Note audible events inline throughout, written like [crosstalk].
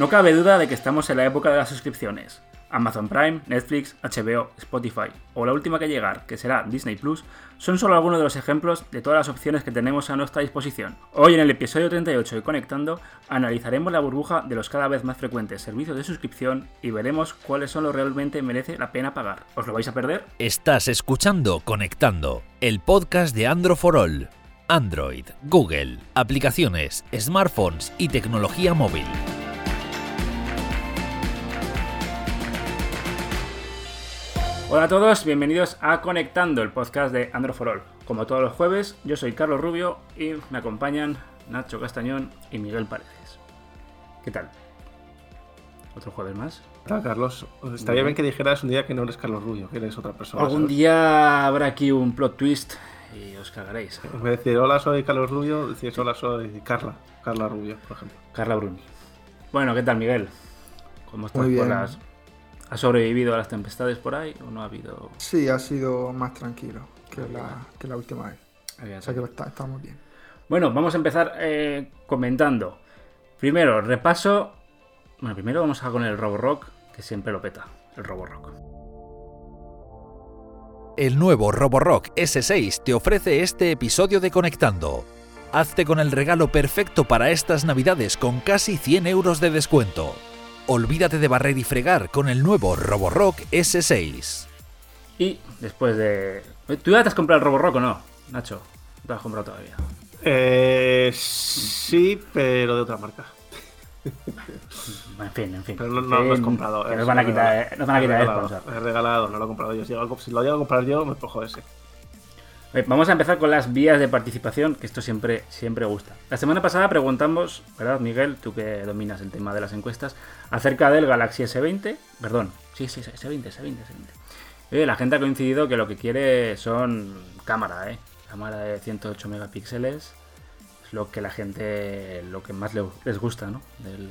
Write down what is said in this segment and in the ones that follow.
No cabe duda de que estamos en la época de las suscripciones. Amazon Prime, Netflix, HBO, Spotify o la última que llegar, que será Disney Plus, son solo algunos de los ejemplos de todas las opciones que tenemos a nuestra disposición. Hoy en el episodio 38 de Conectando analizaremos la burbuja de los cada vez más frecuentes servicios de suscripción y veremos cuáles son los realmente merece la pena pagar. ¿Os lo vais a perder? Estás escuchando Conectando, el podcast de Android for All. Android, Google, aplicaciones, smartphones y tecnología móvil. Hola a todos, bienvenidos a Conectando, el podcast de Android for All. Como todos los jueves, yo soy Carlos Rubio y me acompañan Nacho Castañón y Miguel Paredes. ¿Qué tal? ¿Otro jueves más? Hola, Carlos. Estaría bien que dijeras un día que no eres Carlos Rubio, que eres otra persona. Algún ¿sabes? día habrá aquí un plot twist y os cagaréis. En vez de decir hola, soy Carlos Rubio, decís hola, soy Carla. Carla Rubio, por ejemplo. Carla Bruni. Bueno, ¿qué tal, Miguel? ¿Cómo estás Muy por bien. las... ¿Has sobrevivido a las tempestades por ahí o no ha habido...? Sí, ha sido más tranquilo que la, que la última vez. O sea que está- estamos bien. Bueno, vamos a empezar eh, comentando. Primero, repaso. Bueno, primero vamos a con el Roborock, que siempre lo peta. El Roborock. El nuevo Roborock S6 te ofrece este episodio de Conectando. Hazte con el regalo perfecto para estas navidades con casi 100 euros de descuento. Olvídate de barrer y fregar con el nuevo Roborock S6. Y después de. ¿Tú ya te has comprado el Roborock o no, Nacho? No te lo has comprado todavía. Eh, sí, pero de otra marca. [laughs] En fin, en fin. Pero no, lo he fin, comprado. es nos van a quitar, regalado. eh, nos van a quitar Es el regalado, sponsor. Es regalado, no lo he comprado yo. Si lo llego a comprar yo, me cojo ese. Vamos a empezar con las vías de participación, que esto siempre, siempre gusta. La semana pasada preguntamos, ¿verdad, Miguel? Tú que dominas el tema de las encuestas, acerca del Galaxy S20. Perdón, sí, sí, S20, S20, S20. Eh, la gente ha coincidido que lo que quiere son cámara, ¿eh? Cámara de 108 megapíxeles. Es lo que la gente, lo que más le- les gusta, ¿no?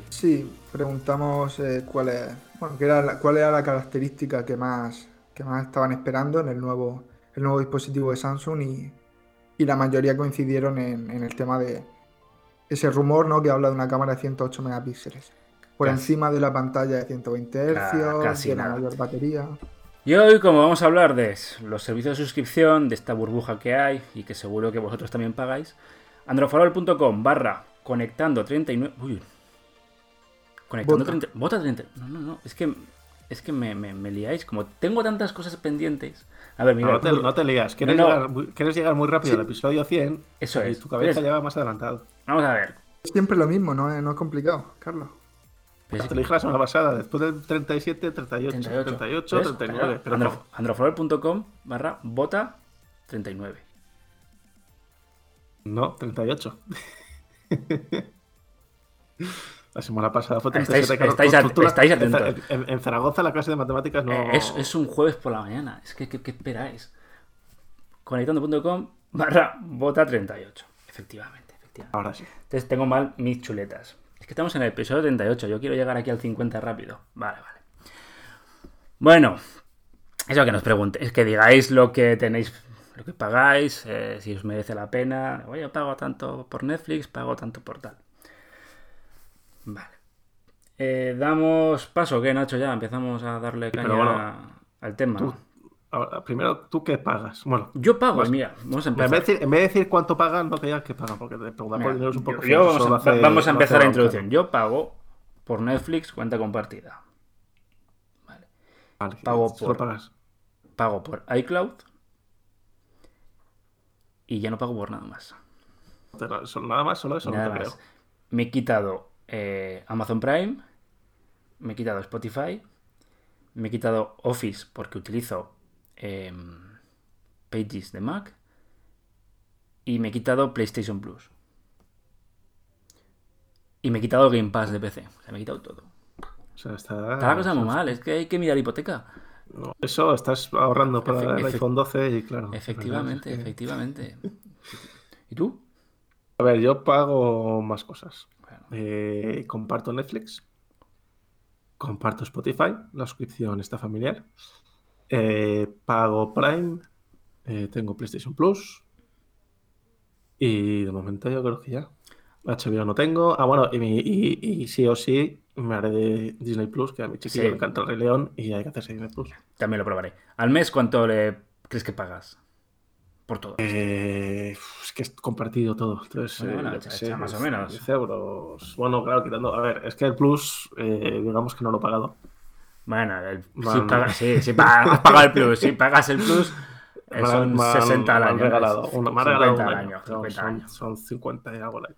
Sí, preguntamos eh, cuál es, bueno, qué era la- cuál era la característica que más, que más estaban esperando en el nuevo, el nuevo dispositivo de Samsung y, y la mayoría coincidieron en, en el tema de ese rumor, ¿no? Que habla de una cámara de 108 megapíxeles. Por Casi. encima de la pantalla de 120 Ca- Hz, de la mayor batería. Y hoy, como vamos a hablar de los servicios de suscripción, de esta burbuja que hay y que seguro que vosotros también pagáis, androfarol.com barra conectando 39. Uy. Conectando Vota. 30. Vota 30. No, no, no. Es que, es que me, me- me liáis. Como tengo tantas cosas pendientes. A ver, No, mira. no, te, no te lías. ¿Quieres, No, no. Llegar, muy, quieres llegar muy rápido al episodio 100 Eso y es. tu cabeza ya va más adelantado. Vamos a ver. Siempre lo mismo, no es, no es complicado, Carlos. Pues- Te lo dije la semana pasada, después del 37, 38, 38. 38, ¿Ves? 39. Pero Andro- no. androfarol.com barra vota 39. No, 38. [laughs] La semana pasada fue estáis- 37. claro. estáis Tú- at- tú la- estáis en- atentos. En, en Zaragoza la clase de matemáticas no... Eh, Es, es un jueves por la mañana. Es que, ¿qué, qué esperáis? Conectando.com barra vota 38. Efectivamente, efectivamente. Ahora sí. Entonces tengo mal mis chuletas. Es que estamos en el episodio 38. Yo quiero llegar aquí al 50 rápido. Vale, vale. Bueno, eso que nos preguntéis, que digáis lo que tenéis, lo que pagáis, eh, si os merece la pena. Oye, pago tanto por Netflix, pago tanto por tal. Vale. Eh, damos paso, ¿qué, Nacho? Ya empezamos a darle caña bueno, al tema. Tú, ahora, primero, ¿tú qué pagas? Bueno, Yo pago, Pues, mira, vamos a en empezar. vez, de decir, en vez de decir cuánto pagan, no te digas que pagan, porque te preguntar Mira, por dinero es un poco yo- vamos, a, hace- vamos a lo empezar la introducción. Yo pago por Netflix cuenta compartida. Vale, pago solo por- pagas. Pago por iCloud. Y ya no pago por nada más. Nada más, solo eso, Nada no te creo. Me he quitado eh, Amazon Prime. Me he quitado Spotify. Me he quitado Office porque utilizo em, Pages de Mac. Y me he quitado PlayStation Plus. Y me he quitado Game Pass de PC. O sea, me he quitado todo. O sea, está, Está la cosa muy eso- mal. Es que hay que mirar hipoteca. no, Eso estás ahorrando para Efe- el iPhone 12 y claro. Efectivamente, efectivamente. ¿Y tú? A ver, yo pago más cosas. Eh, comparto Netflix. Comparto Spotify. La suscripción está familiar. Eh, pago Prime. eh, tengo PlayStation Plus. Y de momento yo creo que ya. HBO no tengo. Ah, bueno, y, mi- y- y sí o sí me haré de Disney Plus, que a mi chiquillo Sí. le encanta el Rey León y hay que hacerse Disney Plus. También lo probaré. ¿Al mes cuánto le crees que pagas? Por todo. Eh, es que es compartido todo. Entonces, Bueno, eh, bueno, echa- qué sé, más o 10 menos. 10 euros. Bueno, claro, quitando. A ver, es que el Plus, eh, digamos que no lo he pagado. Bueno, el- si Bueno. pagas, sí, si pagas, [laughs] pagado el plus. Si pagas el plus, eh, son me han- 60 al me han año. regalado, una- me han regalado 50 un año. año. No, 50 son, años. son 50 y algo año.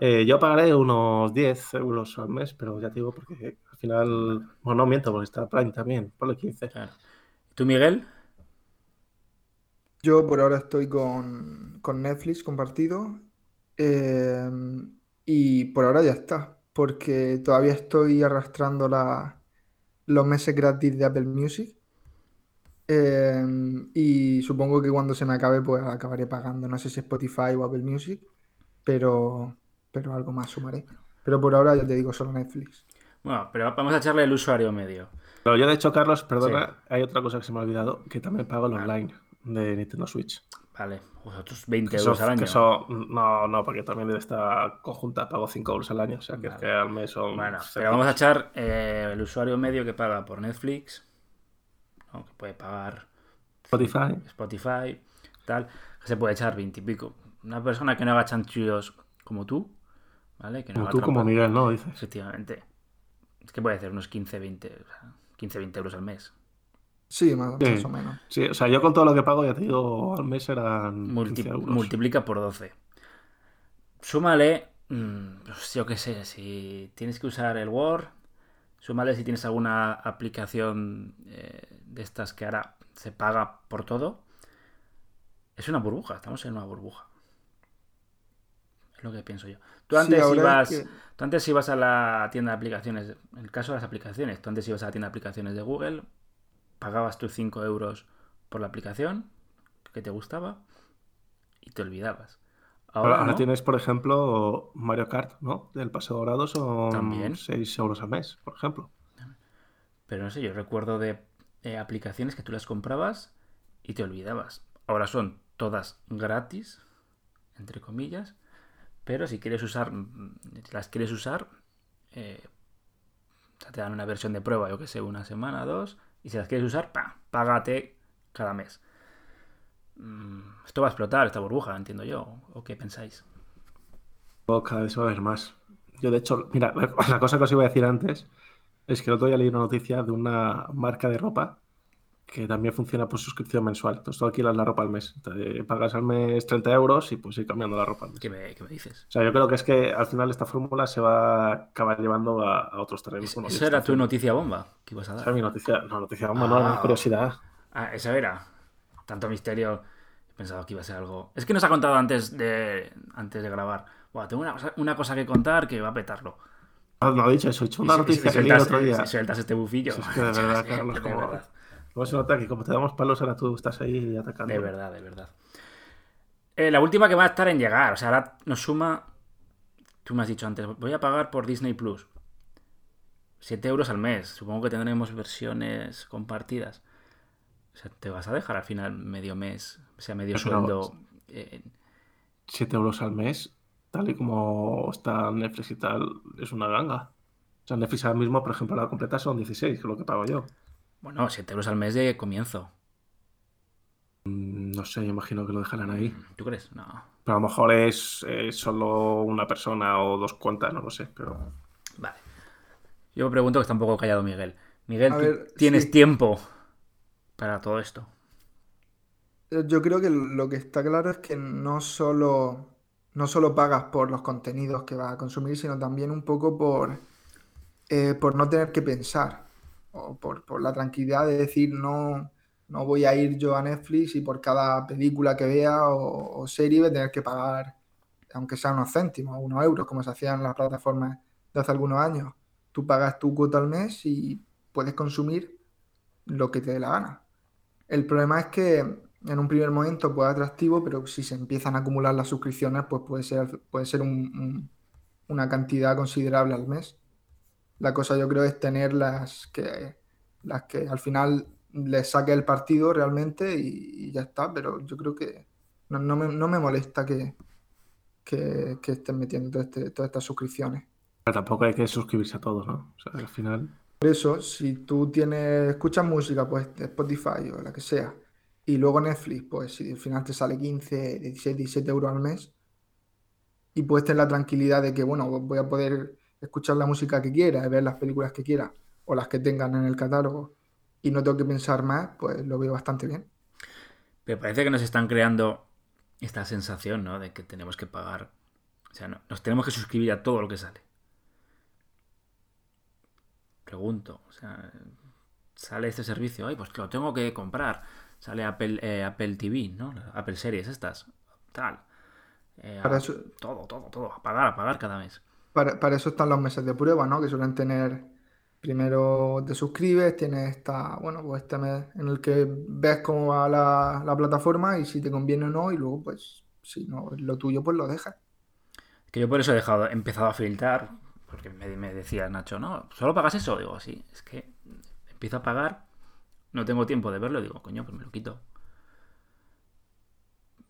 Eh, yo pagaré unos 10 euros al mes, pero ya te digo, porque al final. Bueno, no miento, porque está Prime también. Ponle 15. Claro. ¿Tú, Miguel? Yo por ahora estoy con, con Netflix compartido eh, y por ahora ya está, porque todavía estoy arrastrando la- los meses gratis de Apple Music eh, y supongo que cuando se me acabe pues acabaré pagando, no sé si Spotify o Apple Music, pero, pero algo más sumaré. Pero por ahora ya te digo solo Netflix. Bueno, pero vamos a echarle el usuario medio. Pero yo, de hecho, Carlos, perdona, hay otra cosa que se me ha olvidado, que también pago el online de Nintendo Switch. Vale, pues otros 20 Que euros al año. que eso- no, no, porque también de esta conjunta pago 5 euros al año, o sea que es Vale. que al mes son. Bueno, pero vamos a echar eh, el usuario medio que paga por Netflix, ¿no? que puede pagar Spotify. Spotify, tal, que se puede echar 20 y pico. Una persona que no haga chanchullos como tú, ¿vale? Que no Como haga tú, como. Miguel, ¿no? Dices. Efectivamente. Es que puede hacer unos 15, 20, o sea, 15, 20 euros al mes. Sí, más, Sí. más o menos. Sí, o sea, yo con todo lo que pago, ya te digo, al mes eran Multi- 15 euros. multiplica por 12. Súmale, mm, pues yo qué sé, si tienes que usar el Word, súmale si tienes alguna aplicación eh, de estas que ahora se paga por todo. Es una burbuja, estamos en una burbuja. Es lo que pienso yo. Tú antes, ibas, es que- tú antes ibas a la tienda de aplicaciones, en el caso de las aplicaciones, tú antes ibas a la tienda de aplicaciones de Google, pagabas tus 5 euros por la aplicación que te gustaba y te olvidabas. Ahora, Ahora, ahora no. tienes, por ejemplo, Mario Kart, ¿no? Del Paseo Dorado son También. 6 euros al mes, por ejemplo. Pero no sé, yo recuerdo de eh, aplicaciones que tú las comprabas y te olvidabas. Ahora son todas gratis, entre comillas, pero si quieres usar, mm, las quieres usar, eh, te dan una versión de prueba, yo que sé, una semana, dos, y si las quieres usar, ¡pam! págate cada mes. Mm, Esto va a explotar, esta burbuja, entiendo yo. ¿O qué pensáis? Cada vez va a haber más. Yo, de hecho, mira, [laughs] la, cosa que os iba a decir antes es que el otro día leí una noticia de una marca de ropa que también funciona por suscripción mensual. Entonces tú alquilas la ropa al mes. Te pagas al mes 30 euros y pues ir cambiando la ropa al mes. ¿Qué me, qué me dices? O sea, yo creo que es que al final esta fórmula se va a acabar llevando a, a otros terrenos. ¿Esa Bueno, esa era tu noticia bomba que ibas a Esa es dar? mi noticia. No, noticia, bueno, no, Ah. no, curiosidad. Ah, esa era. Tanto misterio. He pensado que iba a ser algo. Es que nos ha contado antes de, antes de grabar. Buah, tengo una cosa, una cosa que contar que va a petarlo. No, no he dicho eso, he hecho una Y- y- noticia y que el sueltas- otro día. Si sueltas este bufillo. Es que de [laughs] verdad, Carlos, de como, verdad. como se nota que como te damos palos, ahora tú estás ahí atacando. De verdad, de verdad. Eh, la última que va a estar en llegar. O sea, ahora nos suma. Tú me has dicho antes, voy a pagar por Disney Plus. 7 euros al mes. Supongo que tendremos versiones compartidas. O sea, te vas a dejar al final medio mes, o sea, medio Pero- sueldo. eh, 7 euros al mes, tal y como está Netflix y tal, es una ganga. O sea, Netflix ahora mismo, por ejemplo, la completa son 16, que es lo que pago yo. bueno, 7 euros al mes de comienzo. Mm, No sé, yo imagino que lo dejarán ahí. ¿Tú crees? No. Pero a lo mejor es, eh, solo una persona o dos cuentas, no lo sé. Pero Vale. Yo me pregunto que está un poco callado Miguel. Miguel, A ¿tú ver, tienes sí. tiempo para todo esto? Eh, Yo creo que lo que está claro es que no solo, no solo pagas por los contenidos que vas a consumir, sino también un poco por, eh, por no tener que pensar o por, por la tranquilidad de decir no, no voy a ir yo a Netflix y por cada película que vea o, o serie voy a tener que pagar, aunque sea unos céntimos, unos euros, como se hacía en las plataformas de hace algunos años. Tú pagas tu cuota al mes y puedes consumir lo que te dé la gana. El problema es que en un primer momento puede atractivo, pero si se empiezan a acumular las suscripciones, pues puede ser, puede ser un- un- una cantidad considerable al mes. La cosa yo creo es tener las que, las que al final les saque el partido realmente y, ya está, pero yo creo que no, me, no me molesta que, que, que estén metiendo este, todas estas suscripciones. Pero tampoco hay que suscribirse a todos, ¿no? O sea, al final. Por eso, si tú tienes, escuchas música, pues de Spotify o la que sea, y luego Netflix, pues si al final te sale 15, 16, 17 euros al mes, y puedes tener la tranquilidad de que, bueno, voy a poder escuchar la música que quiera, ver las películas que quiera, o las que tengan en el catálogo, y no tengo que pensar más, pues lo veo bastante bien. Pero parece que nos están creando esta sensación, ¿no? De que tenemos que pagar. O sea, no, nos tenemos que suscribir a todo lo que sale. Pregunto, o sea, sale este servicio, ay, pues lo tengo que comprar. Sale Apple, eh, Apple TV, ¿no? Apple Series estas, tal. Eh, Para eso- Todo, todo, todo. A pagar, a pagar cada mes. Para, para eso están los meses de prueba, ¿no? Que suelen tener, primero te suscribes, tienes esta, bueno, pues este mes en el que ves cómo va la, la plataforma y si te conviene o no, y luego, pues, si no es lo tuyo, pues lo dejas. Que yo por eso he dejado, he empezado a filtrar, porque me, me decía Nacho, no, ¿solo pagas eso? Digo, sí, es que empiezo a pagar, no tengo tiempo de verlo, digo, coño, pues me lo quito.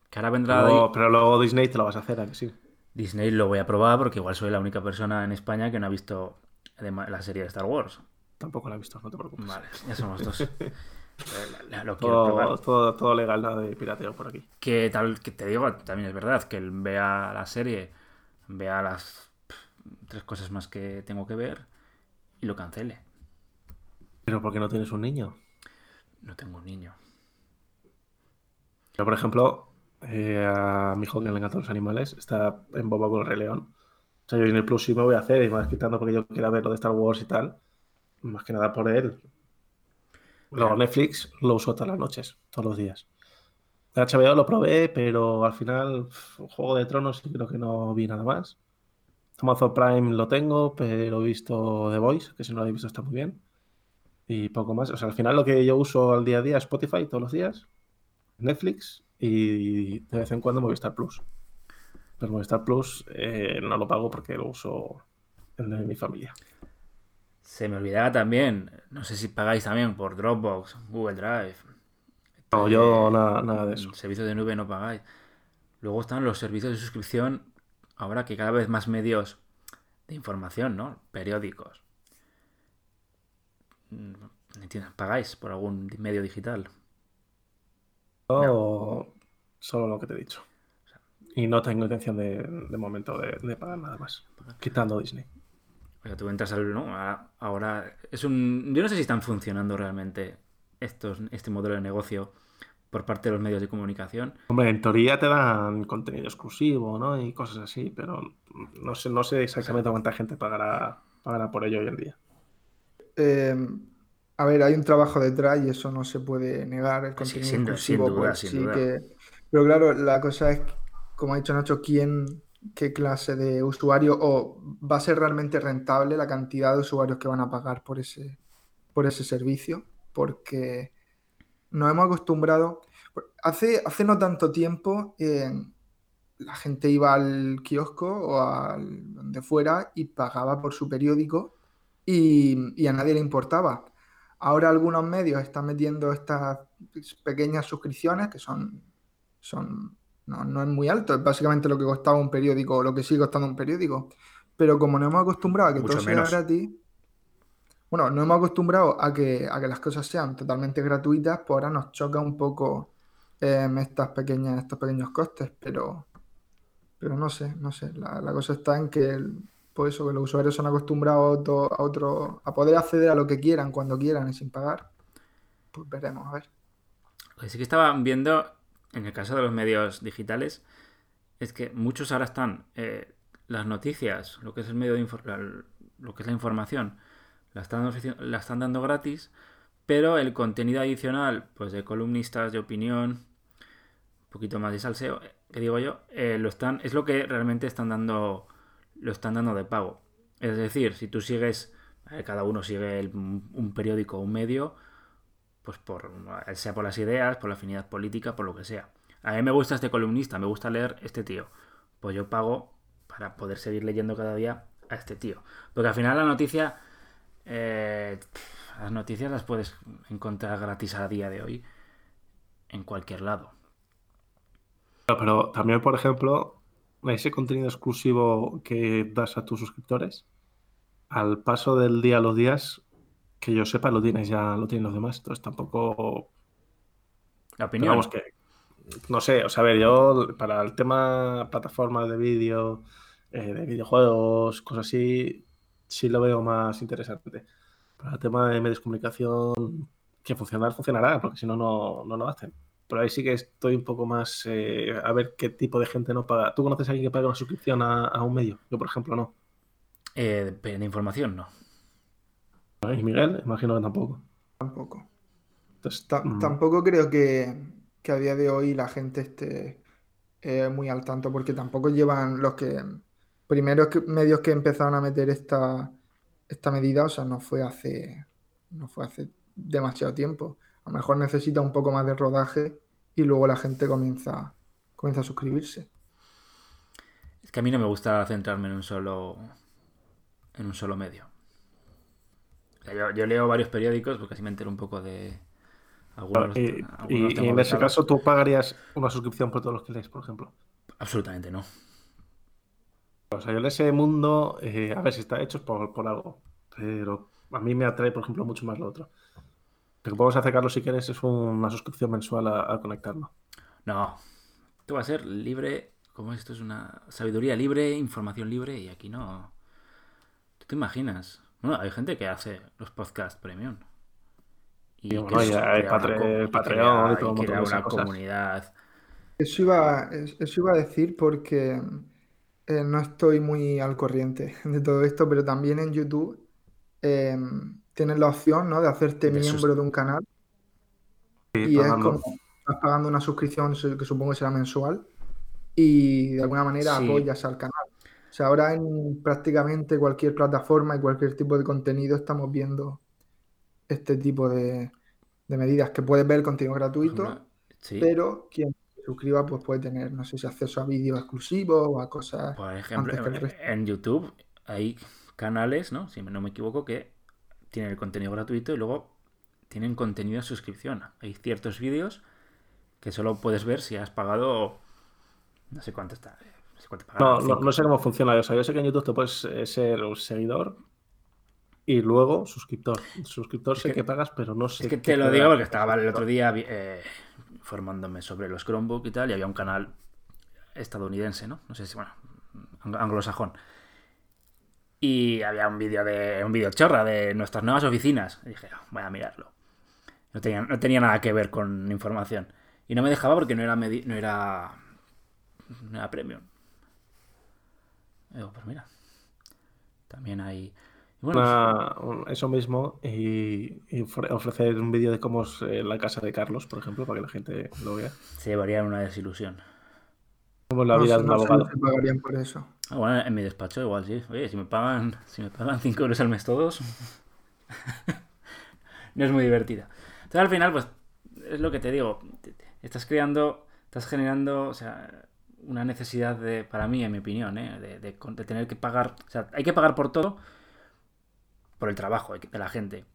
Que ahora vendrá Luego- pero luego Disney te lo vas a hacer, ¿a que sí? Disney, lo voy a probar porque igual soy la única persona en España que no ha visto la serie de Star Wars. Tampoco lo he visto, no te preocupes. Vale, ya somos dos. [laughs] La- la- lo quiero Todo, probar. todo, todo legal, nada de pirateo por aquí. Que tal, que te digo, también es verdad, que él vea la serie, vea las tres cosas más que tengo que ver y lo cancele. Pero ¿por qué no tienes un niño? No tengo un niño. Yo, por ejemplo, eh, a mi hijo que le encantan los animales, está en boba con el Rey León. O sea, yo en el Plus sí me voy a hacer y me vas quitando porque yo quiera ver lo de Star Wars y tal. Más que nada por él. Luego. Netflix lo uso todas las noches, todos los días. El HBO lo probé, pero al final, Juego de Tronos sí creo que no vi nada más. Amazon Prime lo tengo, pero he visto The Voice, que si no lo habéis visto está muy bien. Y poco más. O sea, al final lo que yo uso al día a día es Spotify todos los días, Netflix y de vez en cuando Movistar Plus. Pero Movistar Plus eh, no lo pago porque lo uso el de mi familia. Se me olvidaba también, no sé si pagáis también por Dropbox, Google Drive. No, yo nada, nada de eso. Servicios de nube no pagáis. Luego están los servicios de suscripción, ahora que cada vez más medios de información, ¿no? Periódicos. Mm, ¿Pagáis por algún medio digital? Yo solo lo que te he dicho. Y no tengo intención de, de momento de, de pagar nada más. Quitando Disney. O sea, tú entras al. ¿no? Ahora, ahora es un. Yo no sé si están funcionando realmente estos, este modelo de negocio por parte de los medios de comunicación. Hombre, en teoría te dan contenido exclusivo, ¿no? Y cosas así, pero no sé, no sé exactamente cuánta gente pagará, pagará por ello hoy en día. Eh, a ver, hay un trabajo detrás y eso no se puede negar. El Sí, contenido sin du- exclusivo, sin duda, pues sin sí duda. que. Pero claro, la cosa es, como ha dicho Nacho, quién, qué clase de usuario o va a ser realmente rentable la cantidad de usuarios que van a pagar por ese, por ese servicio, porque nos hemos acostumbrado. Hace, hace no tanto tiempo eh, la gente iba al kiosco o al donde fuera y pagaba por su periódico y, y a nadie le importaba. Ahora algunos medios están metiendo estas pequeñas suscripciones que son, son no, no es muy alto, es básicamente lo que costaba un periódico o lo que sigue costando un periódico. Pero como nos hemos acostumbrado a que Mucho todo sea gratis, bueno, nos hemos acostumbrado a que, a que las cosas sean totalmente gratuitas, pues ahora nos choca un poco pequeñas, estos pequeños costes, pero, pero no sé, no sé. La, cosa está en que, por eso, que los usuarios se han acostumbrado a otro, a otro, a poder acceder a lo que quieran, cuando quieran y sin pagar. Pues veremos, a ver. Lo que sí que estaba viendo, en el caso de los medios digitales, es que muchos ahora están, eh, las noticias, lo que es el medio de lo que es la información, la están, la están dando gratis, pero el contenido adicional, pues de columnistas, de opinión, un poquito más de salseo, eh, que digo yo, eh, lo están, es lo que realmente están dando, lo están dando de pago. Es decir, si tú sigues, cada uno sigue el- un periódico o un medio, pues por sea por las ideas, por la afinidad política, por lo que sea. A mí me gusta este columnista, me gusta leer este tío. Pues yo pago para poder seguir leyendo cada día a este tío. Porque al final la noticia, eh, las noticias las puedes encontrar gratis a día de hoy en cualquier lado. Pero, también, por ejemplo, ese contenido exclusivo que das a tus suscriptores, al paso del día a los días, que yo sepa, lo tienes ya, lo tienen los demás. Entonces tampoco. La opinión. que. No sé, o sea, a ver, yo para el tema plataformas de vídeo, eh, de videojuegos, cosas así, sí lo veo más interesante. Para el tema de medios de comunicación, que funcionar, funcionará, porque si no, no lo hacen. Pero ahí sí que estoy un poco más eh, a ver qué tipo de gente no paga. ¿Tú conoces a alguien que paga una suscripción a, un medio? Yo, por ejemplo, no. Eh, de información, no. ¿Y Miguel? Imagino que tampoco. Tampoco. Mm. Tampoco creo que, a día de hoy la gente esté eh, muy al tanto, porque tampoco llevan los que primeros medios que empezaron a meter esta, esta medida, o sea, no fue hace no fue hace demasiado tiempo. A lo mejor necesita un poco más de rodaje y luego la gente comienza, comienza a suscribirse. Es que a mí no me gusta centrarme en un solo en un solo medio. yo, leo varios periódicos porque así me entero un poco de algunos. y, en ese caso, ¿tú pagarías una suscripción por todos los que lees, por ejemplo? Absolutamente no. O sea, yo en ese mundo, eh, a ver si está hecho por, por algo, pero a mí me atrae, por ejemplo, mucho más lo otro. Lo que podemos hacer, Carlos, si quieres, es una suscripción mensual a, conectarlo. No. Esto va a ser libre. Como esto es una sabiduría libre, información libre, y aquí no. ¿Tú te imaginas? Bueno, hay gente que hace los podcasts premium. Y bueno, hay Patreon y todo una comunidad. Eso iba, eso iba a decir porque eh, no estoy muy al corriente [laughs] de todo esto, pero también en YouTube eh, tienes la opción, ¿no? De hacerte miembro de un canal. y es como estás pagando una suscripción que supongo que será mensual y de alguna manera apoyas al canal. O sea, ahora en prácticamente cualquier plataforma y cualquier tipo de contenido estamos viendo este tipo de, medidas que puedes ver contenido gratuito, pero quien suscriba pues puede tener, no sé si acceso a vídeos exclusivos o a cosas. Por ejemplo, en YouTube hay canales, ¿no? Si no me equivoco, que tienen el contenido gratuito y luego tienen contenido de suscripción. Hay ciertos vídeos que solo puedes ver si has pagado. No sé cuánto está. No, no, sé cómo funciona eso. Yo sé que en YouTube te puedes eh, ser un seguidor y luego suscriptor. Suscriptor sé que, pagas, pero no sé. Es que te lo digo porque estaba el otro día eh, informándome sobre los Chromebook y tal, y había un canal estadounidense, ¿no? No sé si, bueno, anglosajón y había un vídeo de un vídeo chorra de nuestras nuevas oficinas. Y dije, oh, voy a mirarlo. No tenía, no tenía nada que ver con información. Y no me dejaba porque no era no era no era premium. digo, pues mira. También hay bueno, eso mismo y, ofrecer un vídeo de cómo es eh, la casa de Carlos, por ejemplo, para que la gente lo vea. Se llevaría una desilusión. Como la vida de un abogado. pagarían por eso. Ah, bueno, en mi despacho igual sí. Oye, si me pagan, si me pagan 5 euros al mes todos, [laughs] no es muy divertida. Entonces al final, pues, es lo que te digo. Estás creando, estás generando, o sea, una necesidad de, para mí, en mi opinión, ¿eh? de, de, tener que pagar. O sea, hay que pagar por todo, por el trabajo de la gente.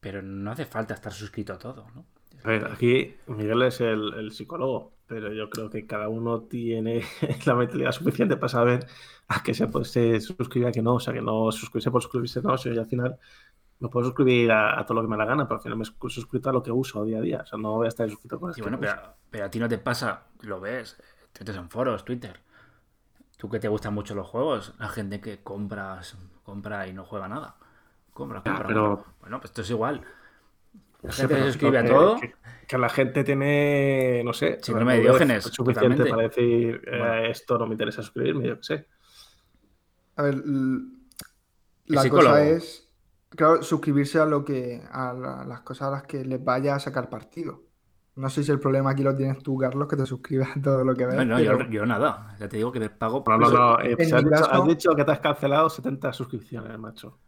Pero no hace falta estar suscrito a todo, ¿no? A ver, aquí Miguel es el psicólogo pero yo creo que cada uno tiene [laughs] la mentalidad suficiente para saber a qué se, puede, se suscribe a qué no. O sea, que no suscribirse por suscribirse, no. O sea, yo al final me puedo suscribir a, todo lo que me la gana, pero al final me suscrito a lo que uso día a día. O sea, no voy a estar suscrito con esto. bueno, pero, a ti no te pasa, lo ves, te en foros, Twitter. Tú que te gustan mucho los juegos, la gente que compras, compra y no juega nada. Compra, compra. pero... Bueno, pues esto es igual. La gente se suscribe a todo. Que, la gente tiene, no sé, síndrome de Diógenes. Suficiente para decir eh, esto no me interesa suscribirme, yo qué sé. A ver, la cosa es, claro, suscribirse a lo que, a las cosas a las que les vaya a sacar partido. No sé si el problema aquí lo tienes tú, Carlos, que te suscribas a todo lo que ves. No, yo, nada. Ya te digo que te pago por. No, no, no. Eh, pues has, dicho, has, dicho, que te has cancelado 70 suscripciones, macho.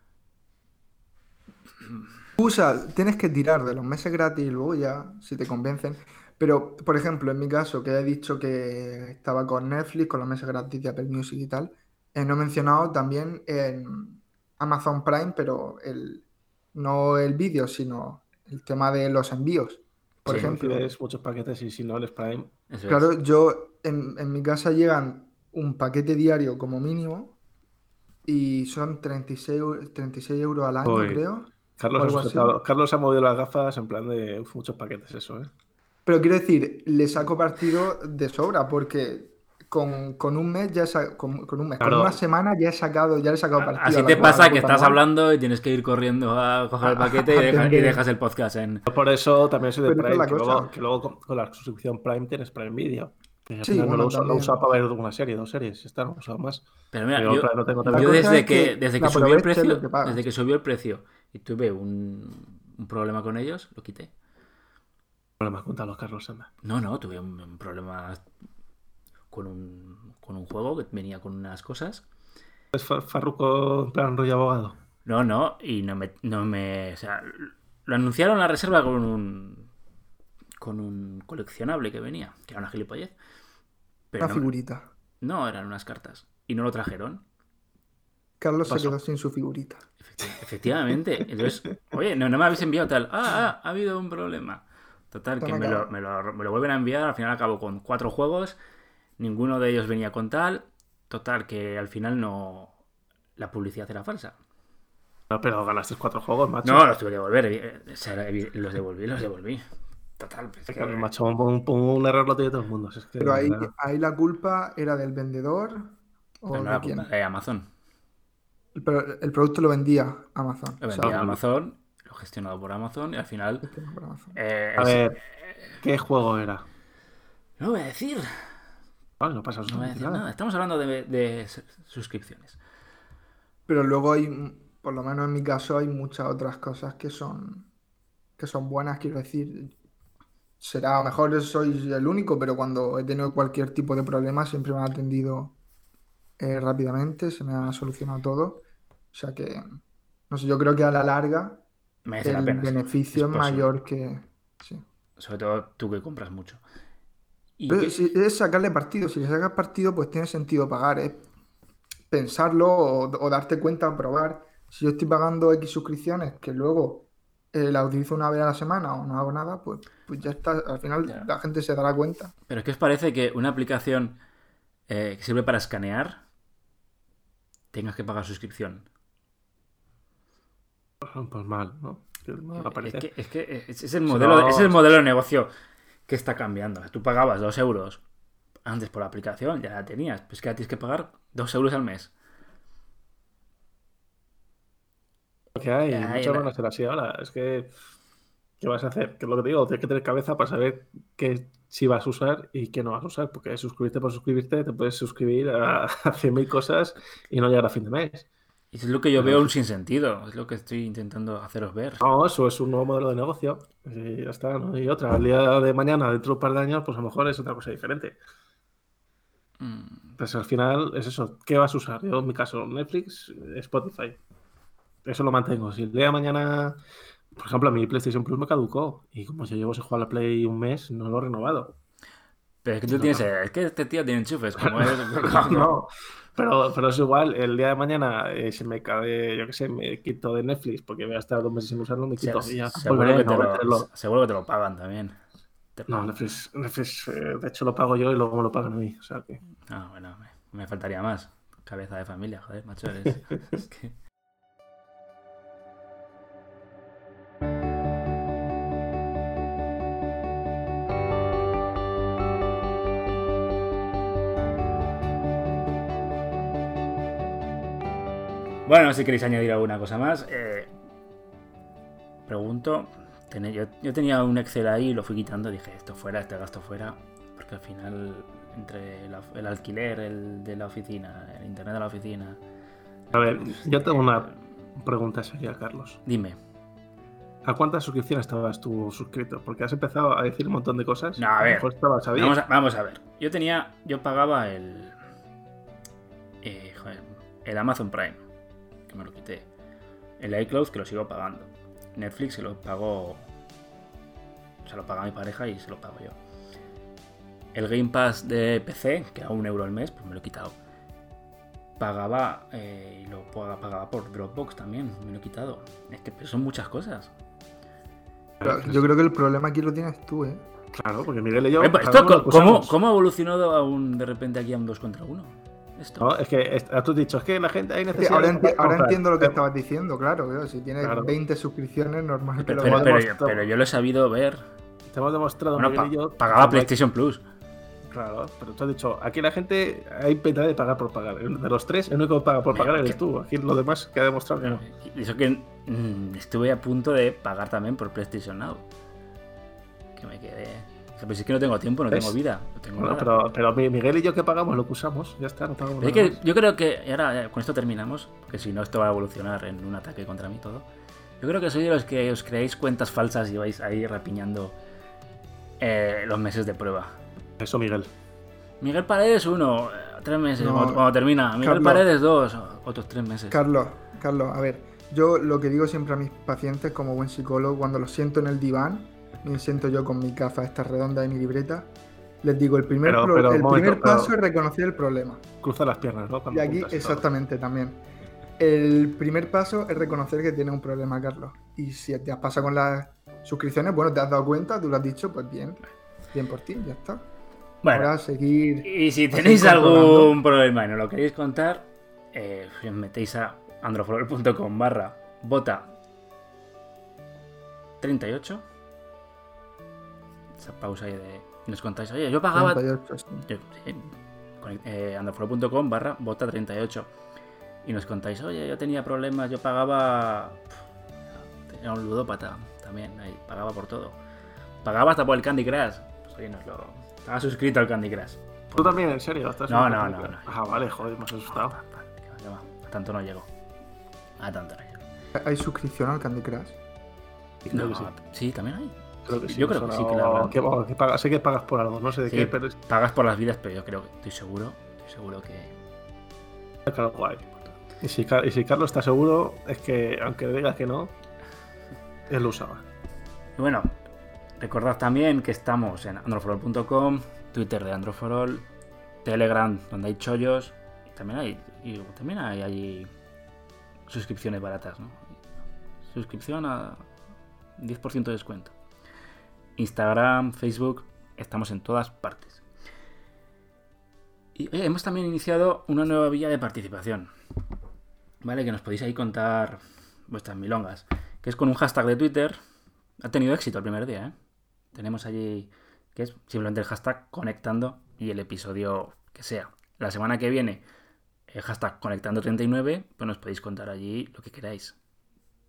Usa, tienes que tirar de los meses gratis y luego ya, si te convencen. Pero, por ejemplo, en mi caso, que he dicho que estaba con Netflix, con los meses gratis de Apple Music y tal, eh, no he mencionado también en Amazon Prime, pero el, no el vídeo, sino el tema de los envíos. Por ejemplo. muchos paquetes y si no, el Prime. claro, yo en, en mi casa llegan un paquete diario como mínimo y son 36, eu- 36 euros al año, Uy. creo. Carlos, sujetado- Carlos ha movido las gafas en plan de uf, muchos paquetes, eso, ¿eh? Pero quiero decir, le saco partido de sobra porque con, con un mes ya he sa- con, con un mes, con Claro. una semana ya he sacado, ya le he sacado partido. Así te pasa que estás madre. hablando y tienes que ir corriendo a coger el paquete y, [laughs] deja- y dejas el podcast en. Por eso también soy de Pero Prime, que luego, que luego con, con la suscripción Prime tienes Prime Video. Sí, no bueno, lo uso, lo uso para ver una serie, dos series, está, no uso más. Pero mira, Pero yo, no tengo yo desde es que, que desde que subió el precio, desde que subió el precio y tuve un, un problema con ellos, lo quité. Problemas, Carlos, anda. No, no, tuve un, un problema con un, con un juego que venía con unas cosas. ¿Es fa- Farruko en plan rollo abogado? No, no, y no me, no me. O sea, lo anunciaron la reserva con un. con un coleccionable que venía, que era una gilipollez. Pero Una no, figurita. no, eran unas cartas. Y no lo trajeron. Carlos se quedó sin su figurita. Efecti- Efectivamente. Entonces, oye, no, no me habéis enviado tal. Ah, ah, ha habido un problema. Total, que me lo, me, lo, me lo vuelven a enviar. Al final acabo con cuatro juegos. Ninguno de ellos venía con tal. Total, que al final no. La publicidad era falsa. No, pero ganaste cuatro juegos, macho. No, los tuve que devolver. o sea, evi- los devolví, los devolví. Total, pues, que- Macho, un, un- un error lo tiene todo el mundo. si es que, Pero ahí, ahí la culpa era del vendedor o no, no, de la quién. culpa de Amazon. Pero el producto lo vendía Amazon. Lo o sea, vendía Amazon, lo gestionado por Amazon y al final. eh, A es- ver, ¿qué juego era? No voy a decir. Vale, no pasa No voy a absolutamente decir nada. nada. Estamos hablando de, suscripciones. Pero luego hay, por lo menos en mi caso, hay muchas otras cosas que son que son buenas, quiero decir. Será, a lo mejor soy el único, pero cuando he tenido cualquier tipo de problema siempre me han atendido eh, rápidamente, se me ha solucionado todo. O sea que, no sé, yo creo que a la larga Merece la el pena. beneficio Es mayor que... Sí. Sobre todo tú que compras mucho. Y Pero si es sacarle partido, si le sacas partido, pues tiene sentido pagar, es pensarlo o, o darte cuenta, probar. Si yo estoy pagando X suscripciones que luego eh, la utilizo una vez a la semana o no hago nada, pues, pues ya está. Al final Ya. la gente se dará cuenta. Pero es que os parece que una aplicación eh, que sirve para escanear tengas que pagar suscripción. Pues mal, ¿no? Es que, es, que es, es el modelo, no- es el modelo de negocio que está cambiando. Tú pagabas dos euros antes por la aplicación, ya la tenías. Pues que ahora tienes que pagar dos euros al mes. Lo que hay, ya. van a ser así ahora. Es que, ¿qué vas a hacer? Que es lo que te digo, tienes que tener cabeza para saber qué sí vas a usar y qué no vas a usar. Porque suscribirte por suscribirte, te puedes suscribir a, [laughs] a 100.000 cosas y no llegar a fin de mes. Y es lo que yo veo un sinsentido. Es lo que estoy intentando haceros ver. No, eso es un nuevo modelo de negocio. Y ya está, no hay otra. Al día de mañana, dentro de un par de años, pues a lo mejor es otra cosa diferente. Mm, Pues al final es eso. ¿Qué vas a usar? Yo, en mi caso, Netflix, Spotify. Eso lo mantengo. Si el día de mañana, por ejemplo, a mi PlayStation Plus me caducó. Y como yo llevo sin jugar a la Play un mes, no lo he renovado. Pero es que tú tienes. Es que este tío tiene enchufes. Como [laughs] es. No, pero, pero es igual. El día de mañana eh, se me cae, yo qué sé, me quito de Netflix porque voy a estar dos meses sin usarlo, me quito. y ya, seguro, que no te lo, tenerlo. seguro que te lo pagan también. No. Netflix, Netflix, eh, de hecho lo pago yo y luego me lo pagan a mí. O sea que. Ah, bueno, me, me faltaría más. Cabeza de familia, joder, macho. Eres, [laughs] es que- Bueno, si queréis añadir alguna cosa más, eh, pregunto. Yo, yo tenía un Excel ahí, lo fui quitando, dije esto fuera, este gasto fuera, porque al final, entre la- el alquiler el de la oficina, el internet de la oficina. A ver, yo tengo una pregunta seria, Carlos. Dime. ¿A cuántas suscripciones estabas tú suscrito? Porque has empezado a decir un montón de cosas. No, a ver. a. Vamos a, vamos a ver. Yo tenía. Yo pagaba el. eh, joder, el Amazon Prime. Que me lo quité. El iCloud, que lo sigo pagando. Netflix, que lo pago. Se lo paga mi pareja y se lo pago yo. El Game Pass de PC, que era un euro al mes, pues me lo he quitado. Pagaba. eh, y lo pagaba, por Dropbox también, me lo he quitado. Es que son muchas cosas. Pero yo creo que el problema aquí lo tienes tú, ¿eh? Claro, porque Miguel y yo. Eh, pues esto, ¿cómo. ¿Cómo ha evolucionado aún de repente aquí a un 2 contra 1? Esto. No, es que es- tú has dicho, es que la gente hay Es que necesidad. ahora, de enti- ahora entiendo lo que estabas diciendo, claro. claro, Si tienes Claro. 20 suscripciones, normal que pero, lo pero, pero, yo lo he sabido ver. Te hemos demostrado, Bueno, pa- yo. pagaba PlayStation Plus. Claro, pero tú has dicho, aquí la gente hay pena de pagar por pagar. De los tres, el único que paga por Mira, pagar eres que- tú. Aquí lo demás que ha demostrado que no. Eso que mm, estuve a punto de pagar también por PlayStation Now. Que me quedé. Pero si es que no tengo tiempo, no ¿Ves? tengo vida. No tengo Bueno, nada. pero, pero mi- Miguel y yo que pagamos lo que usamos, ya está, no pagamos nada que yo creo que, y ahora eh, con esto terminamos, porque si no esto va a evolucionar en un ataque contra mí todo. Yo creo que soy de los que os creáis cuentas falsas y vais ahí rapiñando eh, los meses de prueba. Eso, Miguel. Miguel Paredes, uno, eh, tres meses, No, cuando, cuando termina. Miguel Carlos. Paredes, dos, otros tres meses. Carlos, Carlos, a ver, yo lo que digo siempre a mis pacientes como buen psicólogo, cuando los siento en el diván, me siento yo con mi gafa esta redonda y mi libreta, les digo, el primer, Pero- pero, el momento, primer pero- paso es reconocer el problema. Cruza las piernas, ¿no? Cuando Y aquí, exactamente, también. El primer paso es reconocer que tienes un problema, Carlos. Y si te has pasado con las suscripciones, bueno, te has dado cuenta, tú lo has dicho, pues bien. Bien por ti, ya está. Bueno, Ahora seguir. y si tenéis algún problema y no lo queréis contar, eh, os metéis a androforol.com barra bota 38. Esa pausa ahí de... y Nos contáis, oye, yo pagaba 38, sí. Yo- sí, con- eh, androforo.com barra bota 38 y nos contáis, oye, yo tenía problemas, yo pagaba... Tenía un ludópata también, ahí, pagaba por todo. Pagaba hasta por el Candy Crush. Pues oye, nos lo... Estaba suscrito al Candy Crush. ¿Tú también, en serio? ¿Estás No, en no, no, no. Ah, vale, joder, me has asustado. A tanto no llego. A tanto no llego. ¿Hay suscripción al Candy Crush? No, que sí. sí, también hay. Creo que sí. Yo creo que sí que la que- que pagas- sé que pagas por algo, no sé de Sí, qué, pero pagas por las vidas, pero yo creo que estoy seguro, estoy seguro que... claro, guay. Y si, y si Carlos está seguro, es que aunque diga que no, él lo usaba. Y bueno, recordad también que estamos en androforol.com, Twitter de Androforol, Telegram, donde hay chollos, y también hay, y también hay, allí suscripciones baratas, ¿no? Suscripción a 10% de descuento. Instagram, Facebook, estamos en todas partes. Y oye, hemos también iniciado una nueva vía de participación. ¿Vale? Que nos podéis ahí contar vuestras milongas. Que es con un hashtag de Twitter. Ha tenido éxito el primer día, ¿eh? Tenemos allí que es simplemente el hashtag conectando y el episodio que sea. La semana que viene, el hashtag conectando39, pues nos podéis contar allí lo que queráis.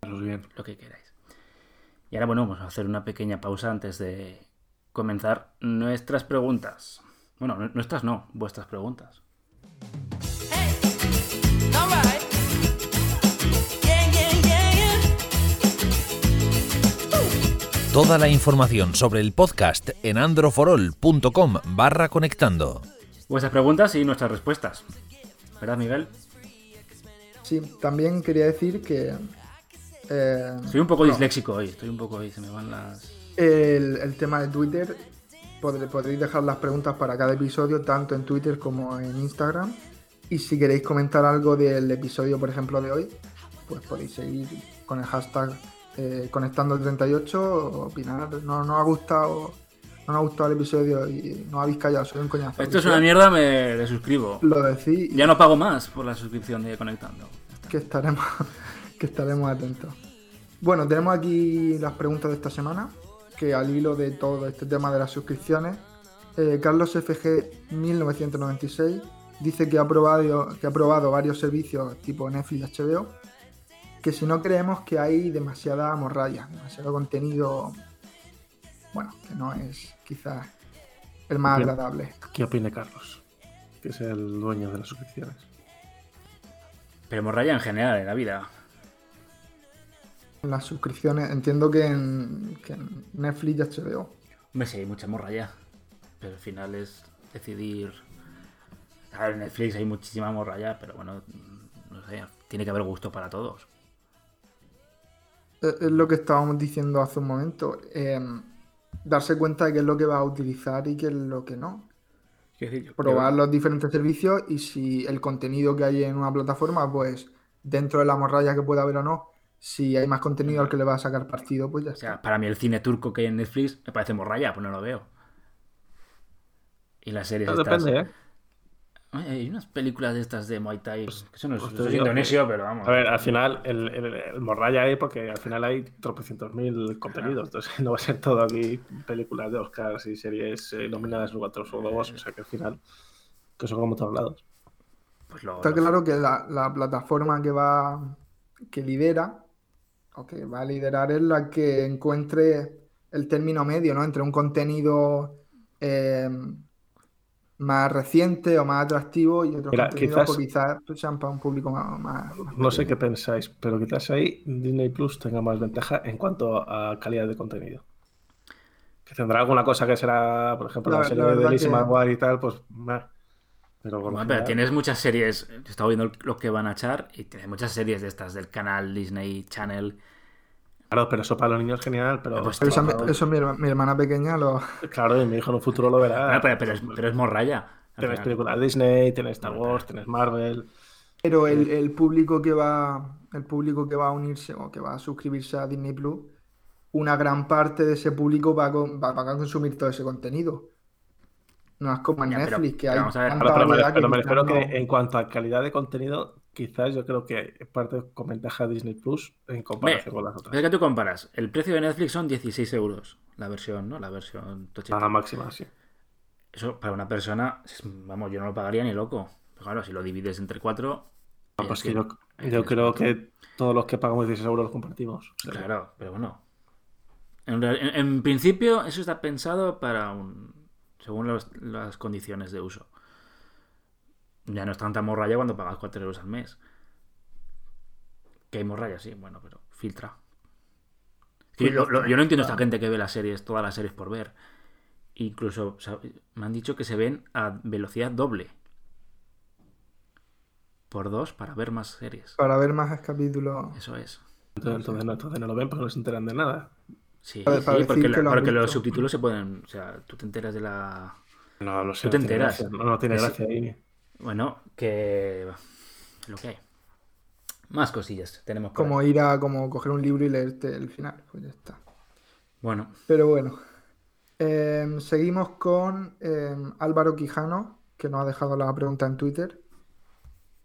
Bien. Lo que queráis. Y ahora, bueno, vamos a hacer una pequeña pausa antes de comenzar nuestras preguntas. Bueno, nu- nuestras no, vuestras preguntas. Toda la información sobre el podcast en androforol.com barra conectando. Vuestras preguntas y nuestras respuestas. ¿Verdad, Miguel? Sí, también quería decir que. Eh, Estoy un poco no, disléxico hoy, estoy un poco hoy, se me van las... El, el tema de Twitter, podré- podréis dejar las preguntas para cada episodio, tanto en Twitter como en Instagram. Y si queréis comentar algo del episodio, por ejemplo, de hoy, pues podéis seguir con el hashtag eh, conectando38, opinar, no nos ha gustado, no ha gustado el episodio y no habéis callado, soy un coñazo. Esto es una mierda, me le suscribo. Lo decís Ya no pago más por la suscripción de Conectando. que estaremos, que estaremos atentos. Bueno, tenemos aquí las preguntas de esta semana, que al hilo de todo este tema de las suscripciones, eh, Carlos FG 1996 dice que ha, probado, que ha probado varios servicios tipo Netflix y HBO, que si no creemos que hay demasiada morralla, demasiado contenido, bueno, que no es quizás el más agradable. ¿Qué opina Carlos? Que es el dueño de las suscripciones. Pero morralla en general, en la vida. En las suscripciones, entiendo que en, que en Netflix y HBO. Hombre, sí, hay mucha morralla. Pero al final es decidir. Claro, en Netflix hay muchísima morralla, pero bueno, no sé, tiene que haber gusto para todos. Es es lo que estábamos diciendo hace un momento. eh, darse cuenta de qué es lo que va a utilizar y qué es lo que no. Quiero decir, yo- Probar yo- los diferentes servicios y si el contenido que hay en una plataforma, pues dentro de la morralla que pueda haber o no, si hay más contenido al que le va a sacar partido, pues ya O está. sea, para mí el cine turco que hay en Netflix me parece morralla, pues no lo veo. Y las series No, estas... depende, ¿eh? Ay, Hay unas películas de estas de Muay Thai, que eso no es, pues indonesio, pero vamos. A ver, al final, el, el, el morralla hay porque al final hay tropecientos mil contenidos. Entonces, [laughs] no va a ser todo aquí películas de Oscars y series eh, nominadas en cuatro globos. O sea que al final, que son como todos lados. Pues lo, Está lo- claro que la, la plataforma que va, que lidera, o que va a liderar es la que encuentre el término medio, ¿no? Entre un contenido eh, más reciente o más atractivo y otros Mira, contenidos quizás- pues, quizás pues, sean para un público más, más- más No sé qué pensáis, pero quizás ahí Disney Plus tenga más ventaja en cuanto a calidad de contenido. Que tendrá alguna cosa que será, por ejemplo, la, La- serie la de Lizzie que- y tal, pues. meh. Pero, tienes muchas series, he estado viendo lo que van a echar y tienes muchas series de estas del canal Disney Channel. Claro, pero eso para los niños es genial, pero. Pues Pero esa- claro, eso mi, herma- mi hermana pequeña lo... claro, y mi hijo en un futuro lo verá. Pero, pero es, pero es morralla. al Tienes final. películas Disney, tienes Star Wars, tienes Marvel. Pero el, el público que va, el público que va a unirse o que va a suscribirse a Disney Plus, una gran parte de ese público va a, con- va, va a consumir todo ese contenido. No es como en Ya, pero- Netflix, que pero hay vamos a ver, tanta Claro, pero me, me refiero que en cuanto a calidad de contenido, quizás yo creo que parte con ventaja Disney Plus en comparación con las Pero es otras. que tú comparas, el precio de Netflix son 16 euros, la versión, ¿no? La versión tocheta. La máxima, sí. Eso para una persona, vamos, yo no lo pagaría ni loco. Pero claro, si lo divides entre cuatro... Ya pues que yo, creo que todos los que pagamos 16 euros los compartimos. Claro, pero bueno. En, real- en- en principio, eso está pensado para un. según los- las condiciones de uso. Ya no es tanta morralla cuando pagas 4 euros al mes. Que hay morralla, sí, bueno, pero filtra. Sí, lo- lo- yo no entiendo a esta gente que ve las series, todas las series por ver. Incluso o sea, me han dicho que se ven a velocidad doble. Por dos para ver más series. Para ver más capítulos. Eso es. entonces, entonces no, entonces no lo ven porque no se enteran de nada. Sí, Para- para porque, la- que lo han porque los subtítulos se pueden. O sea, tú te enteras de la. No, lo sé. Tú te no tiene enteras. gracia, No, no tiene gracia ahí. Bueno, que. Lo que hay. Más cosillas tenemos por Como ahí. ir a como coger un libro y leerte el final. Pues ya está. Bueno, Pero bueno. Em, seguimos con em, Álvaro Quijano, que nos ha dejado la pregunta en Twitter.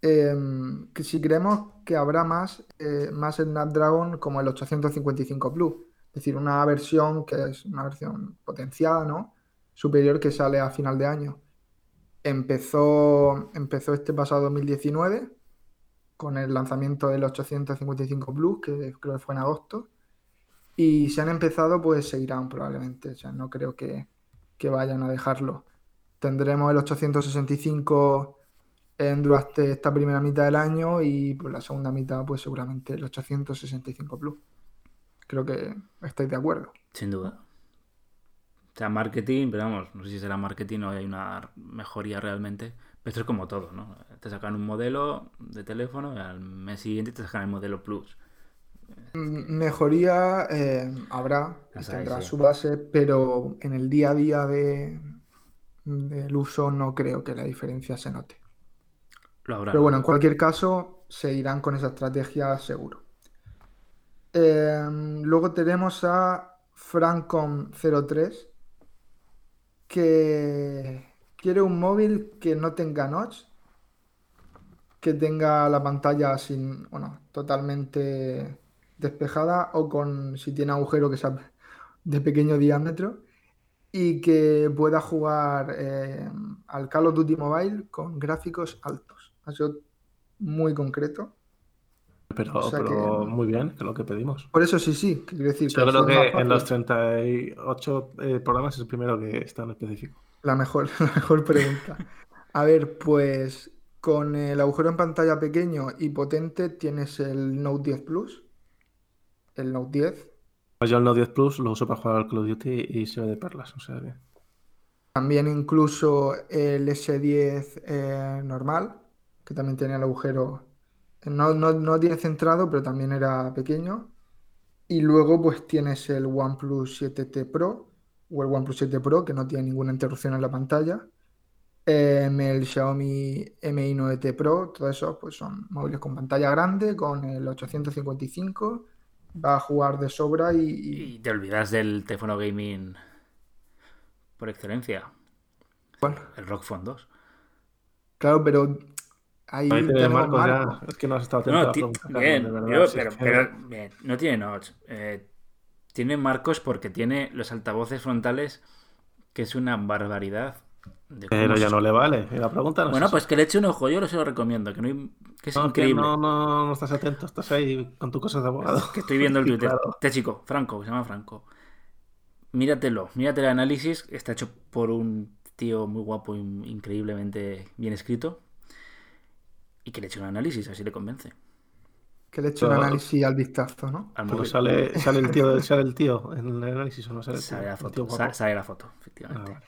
Em, que si creemos que habrá más, eh, más Snapdragon como el 855 Plus. Es decir, una versión que es una versión potenciada, ¿no? Superior que sale a final de año. Empezó, empezó este pasado 2019 con el lanzamiento del 855 Plus, que creo que fue en agosto. Y si han empezado, pues seguirán probablemente. O sea, no creo que, que vayan a dejarlo. Tendremos el 865 en durante esta primera mitad del año y pues la segunda mitad, pues seguramente el 865 Plus. Creo que estáis de acuerdo. sin duda. O sea, marketing, pero vamos, no sé si será marketing o hay una mejoría realmente. Pero esto es como todo, ¿no? Te sacan un modelo de teléfono y al mes siguiente te sacan el modelo Plus. Mejoría eh, habrá y tendrá sí. su base, pero en el día a día de, del uso no creo que la diferencia se note. Lo habrá. Pero bueno, en cualquier caso, seguirán con esa estrategia seguro. Eh, luego tenemos a Francom03, que quiere un móvil que no tenga notch, que tenga la pantalla sin, bueno, totalmente despejada o con, si tiene agujero que sea de pequeño diámetro y que pueda jugar eh, al Call of Duty Mobile con gráficos altos. Ha sido muy concreto. Pero, O sea pero que- muy bien, que es lo que pedimos. Por eso sí, sí, quiero decir Yo creo que en los 38 eh, programas es el primero que está en específico. La mejor, [laughs] la mejor pregunta. A ver, pues con el agujero en pantalla pequeño y potente tienes el Note 10 Plus, el Note 10. Yo el Note 10 Plus lo uso para jugar al Call of Duty y se ve de perlas. O sea que. También incluso el S10 eh, normal, que también tenía el agujero, no, no, no 10 centrado, pero también era pequeño. Y luego pues tienes el OnePlus 7T Pro o el OnePlus 7 Pro, que no tiene ninguna interrupción en la pantalla. Em, el Xiaomi Mi 9T Pro, todos esos pues son móviles con pantalla grande, con el 855, va a jugar de sobra y, y- Y te olvidas del teléfono gaming por excelencia. ¿Cuál? El Rock Phone 2. claro, pero ahí tenemos Marcos ya. Es que no has estado atento a No, la ti- pregunta, Carlos, bien, de verdad, pero, si pero- es que- pero, bien, no tiene notch. Eh, tiene marcos porque tiene los altavoces frontales, que es una barbaridad. Pero ya se- no le vale. Y la pregunta no Bueno, es pues que le eche un ojo, yo lo se lo recomiendo, que, no hay- que es. No, que increíble. no, no, no estás atento, estás ahí con tus cosas de abogado. Que estoy viendo el [laughs] Twitter. claro. Este chico, Franco, que se llama Franco. Míratelo, mírate el análisis. Está hecho por un tío muy guapo increíblemente bien escrito. Y que le eche un análisis, así le convence. Que le eche un análisis al vistazo, ¿no? Al Pero sale, sale el tío, [laughs] sale el tío en el análisis o no sale el tío. Sale la foto, sale la foto, Ah, efectivamente. vale.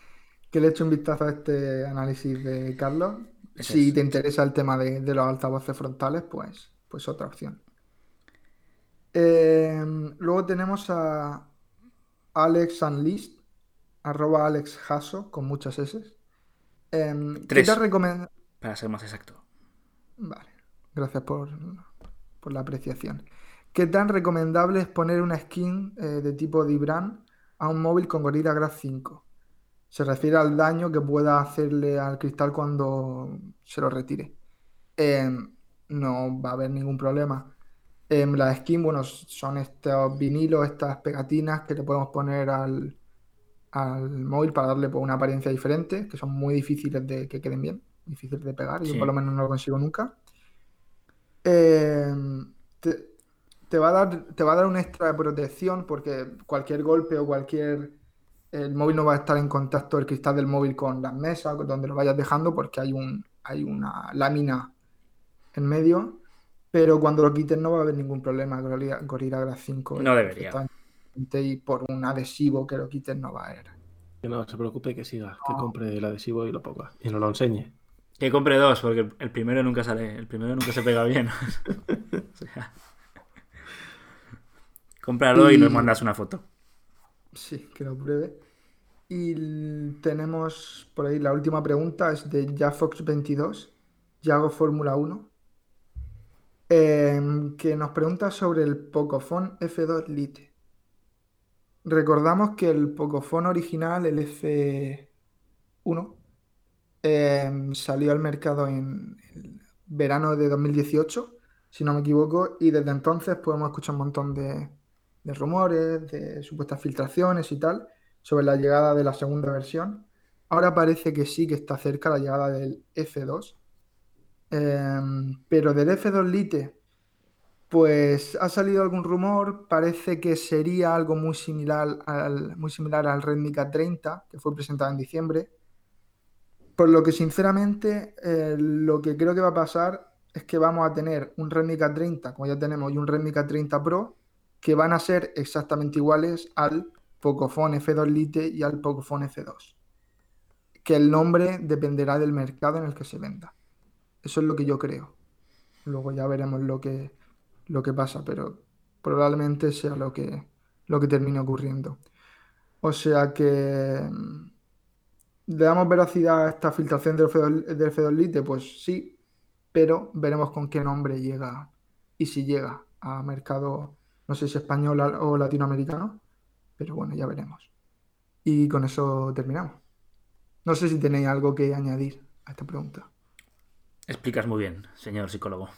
Que le eche un vistazo a este análisis de Carlos. Si es. te interesa el tema de, de los altavoces frontales, pues, pues otra opción. Eh, luego tenemos a Alex Unleashed, arroba Alex Hasso, con muchas S. ¿qué Tres. te recomend- Para ser más exacto. Vale, gracias por, por la apreciación. ¿Qué tan recomendable es poner una skin eh, de tipo Dibran a un móvil con Gorilla Glass 5? Se refiere al daño que pueda hacerle al cristal cuando se lo retire. Em, no va a haber ningún problema. Em, la skin, bueno, son estos vinilos, estas pegatinas que le podemos poner al, al móvil para darle pues, una apariencia diferente, que son muy difíciles de que queden bien, difíciles de pegar. Yo Sí. por lo menos no lo consigo nunca. Em, te, te va a dar, te va a dar un extra de protección porque cualquier golpe o cualquier... El móvil no va a estar en contacto el cristal del móvil con las mesas, donde lo vayas dejando, porque hay un, hay una lámina en medio. Pero cuando lo quites no va a haber ningún problema. Gorilla, Gorilla Glass 5 No debería. Y por un adhesivo que lo quites no va a haber. Que no se preocupe, que siga, que Ah. compre el adhesivo y lo ponga. Y nos lo enseñe. Que compre dos, porque el- primero nunca sale, el primero nunca se pega bien. [laughs] O sea, cómpralo y nos Y- mandas una foto. Sí, que lo pruebe. Y tenemos por ahí la última pregunta, es de JaFox22, Yago Fórmula 1, em, que nos pregunta sobre el Pocophone F2 Lite. Recordamos que el Pocophone original, el F1, em, salió al mercado en el verano de 2018, si no me equivoco, y desde entonces pues, hemos escuchado un montón de, de rumores, de supuestas filtraciones y tal, sobre la llegada de la segunda versión. Ahora parece que sí que está cerca la llegada del F2. Em, pero del F2 Lite, pues ha salido algún rumor, parece que sería algo muy similar al, muy similar al Redmi K30, que fue presentado en diciembre. Por lo que sinceramente, eh, lo que creo que va a pasar es que vamos a tener un Redmi K30, como ya tenemos, y un Redmi K30 Pro, que van a ser exactamente iguales al Pocophone F2 Lite y al Pocophone F2. Que el nombre dependerá del mercado en el que se venda. Eso es lo que yo creo. Luego ya veremos lo que, lo que pasa, pero probablemente sea lo que, lo que termine ocurriendo. O sea que mm, le damos veracidad a esta filtración del F2, del F2 Lite, pues sí, pero veremos con qué nombre llega y si llega a mercado, no sé si español o latinoamericano, pero bueno, ya veremos. Y con eso terminamos. No sé si tenéis algo que añadir a esta pregunta. Explicas muy bien, señor psicólogo.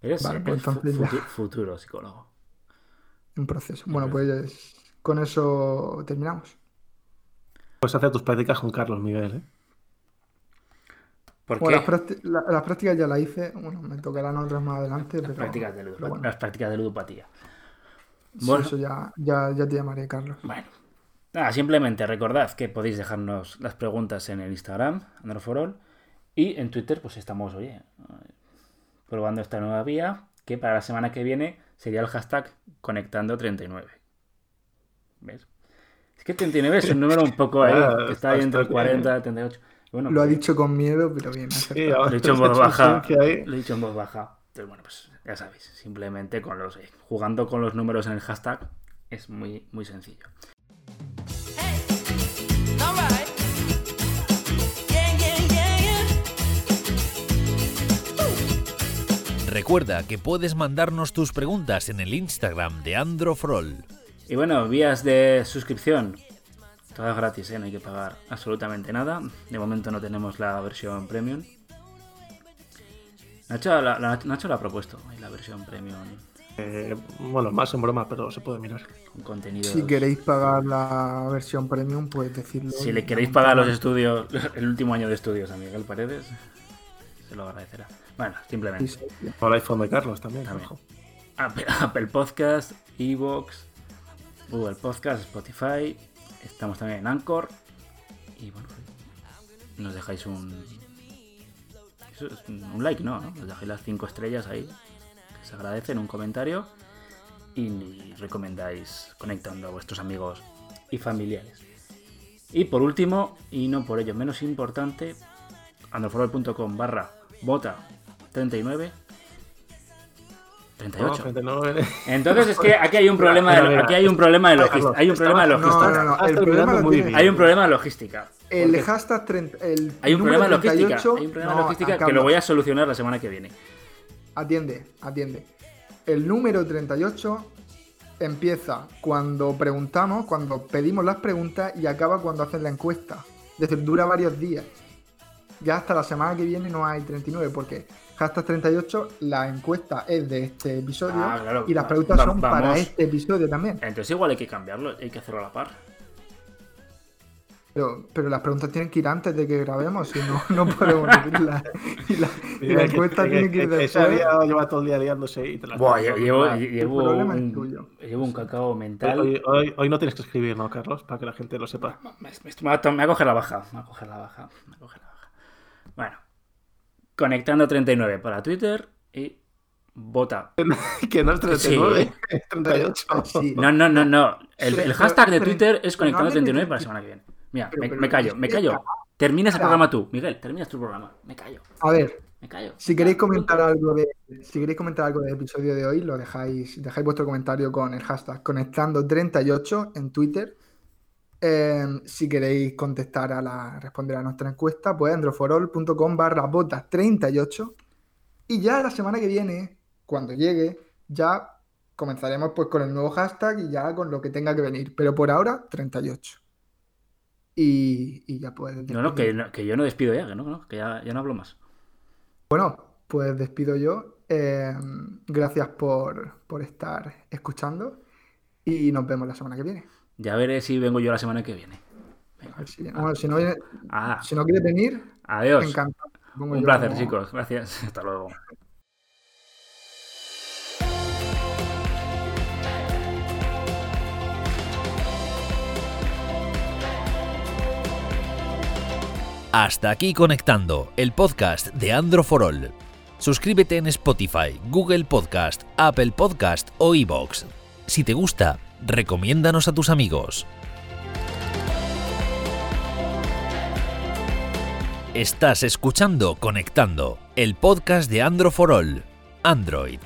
Eres Vale, pues ya. futuro psicólogo. Un proceso. Bueno, pues con eso terminamos. Puedes hacer tus prácticas con Carlos Miguel, ¿eh? ¿Por Bueno, qué? las, prácti- la- las prácticas ya las hice. Bueno, me tocarán otras más adelante, Las pero, prácticas de, pero ludopatía, bueno, las prácticas de ludopatía. sí, eso ya, ya, ya te llamaré, Carlos. Bueno, nada, simplemente recordad que podéis dejarnos las preguntas en el Instagram, Androforol, y en Twitter, pues estamos, oye, probando esta nueva vía, que para la semana que viene sería el hashtag conectando39. ¿Ves? Es que 39 es un número un poco ahí, [laughs] que está ahí entre 40 y 38. Bueno, lo ha pues, dicho con miedo, pero bien. Sí, [laughs] lo he dicho en voz baja. Lo he dicho en voz baja. Entonces, bueno, pues ya sabéis, simplemente con los, eh, jugando con los números en el hashtag es muy, muy sencillo. Recuerda que puedes mandarnos tus preguntas en el Instagram de Androfrol. Y bueno, vías de suscripción. Todas gratis, ¿eh? no hay que pagar absolutamente nada. De momento no tenemos la versión premium. Nacho la, la- Nacho la ha propuesto, ahí la versión premium Eh, bueno, más en broma, pero se puede mirar. con contenido. Si queréis pagar la versión premium, pues decirlo. Si le queréis pagar los estudios, [laughs] el último año de estudios a Miguel Paredes, se lo agradecerá. Bueno, simplemente. Por el iPhone de Carlos también. También. Apple, Apple Podcast, Evox, Google Podcast, Spotify. Estamos también en Anchor. Y bueno, nos dejáis un. un like, ¿no? ¿no? Nos dejáis las 5 estrellas ahí. Que se agradecen, un comentario. Y recomendáis conectando a vuestros amigos y familiares. Y por último, y no por ello menos importante, androforol.com barra bota 39 No, 38. 39. Entonces es [laughs] que aquí hay un problema de, aquí hay un problema de logística. Hay un problema de logística. No, no, no. El problema muy bien. Hay un problema de logística. El hashtag 30. El hay un problema de logística. 38, Hay un problema de no, logística que lo voy a solucionar la semana que viene. Atiende, atiende. El número 38 empieza cuando preguntamos, cuando pedimos las preguntas y acaba cuando hacen la encuesta. Es decir, dura varios días. Ya hasta la semana que viene no hay 39 porque hashtag 38 la encuesta es de este episodio Ah, claro. y las preguntas Va- son para este episodio también. Entonces igual hay que cambiarlo, hay que hacerlo a la par. Pero, pero las preguntas tienen que ir antes de que grabemos, si no, no podemos decirlas. Y la, y la Mira, encuesta que- tiene que ir que- después. lleva todo el día liándose y te la Buah, lle- llevo, un, tuyo. llevo un cacao mental. hoy, hoy- hoy no tienes que escribir, ¿no, Carlos? Para que la gente lo sepa. Me, me- me va a coger la baja. Me va a coger la baja. Me va a coger la baja. Bueno. Conectando 39 para Twitter y vota. [laughs] que no es 39, es 38. Sí. No, no, no, no. El, Pero- el hashtag de Twitter es pero conectando hables de 39 para la semana que viene. Mira, Pero- me, pero me callo, me callo. Terminas el programa tú, Miguel. Terminas tu programa. Me callo, A ver, me callo. Si queréis comentar algo de, si queréis comentar algo del episodio de hoy, lo dejáis, dejáis vuestro comentario con el hashtag conectando38 en Twitter. Eh, si queréis contestar a la, responder a nuestra encuesta, pues androforol.com barra bota 38. Y ya la semana que viene, cuando llegue, ya comenzaremos pues con el nuevo hashtag y ya con lo que tenga que venir. Pero por ahora, 38. Y, y ya puedes No, no que, no, que yo no despido ya, que no, no, que ya, ya no hablo más. Bueno, pues despido yo. Eh, gracias por, por estar escuchando y nos vemos la semana que viene. Ya veré si vengo yo la semana que viene. A ver si, bueno, si no, Ah, si no quieres venir, adiós. encantado. Un placer, como- chicos. Gracias. [laughs] Hasta luego. Hasta aquí conectando, el podcast de Andro for All. Suscríbete en Spotify, Google Podcast, Apple Podcast o iBox. Si te gusta, recomiéndanos a tus amigos. Estás escuchando Conectando, el podcast de Andro for All. Android,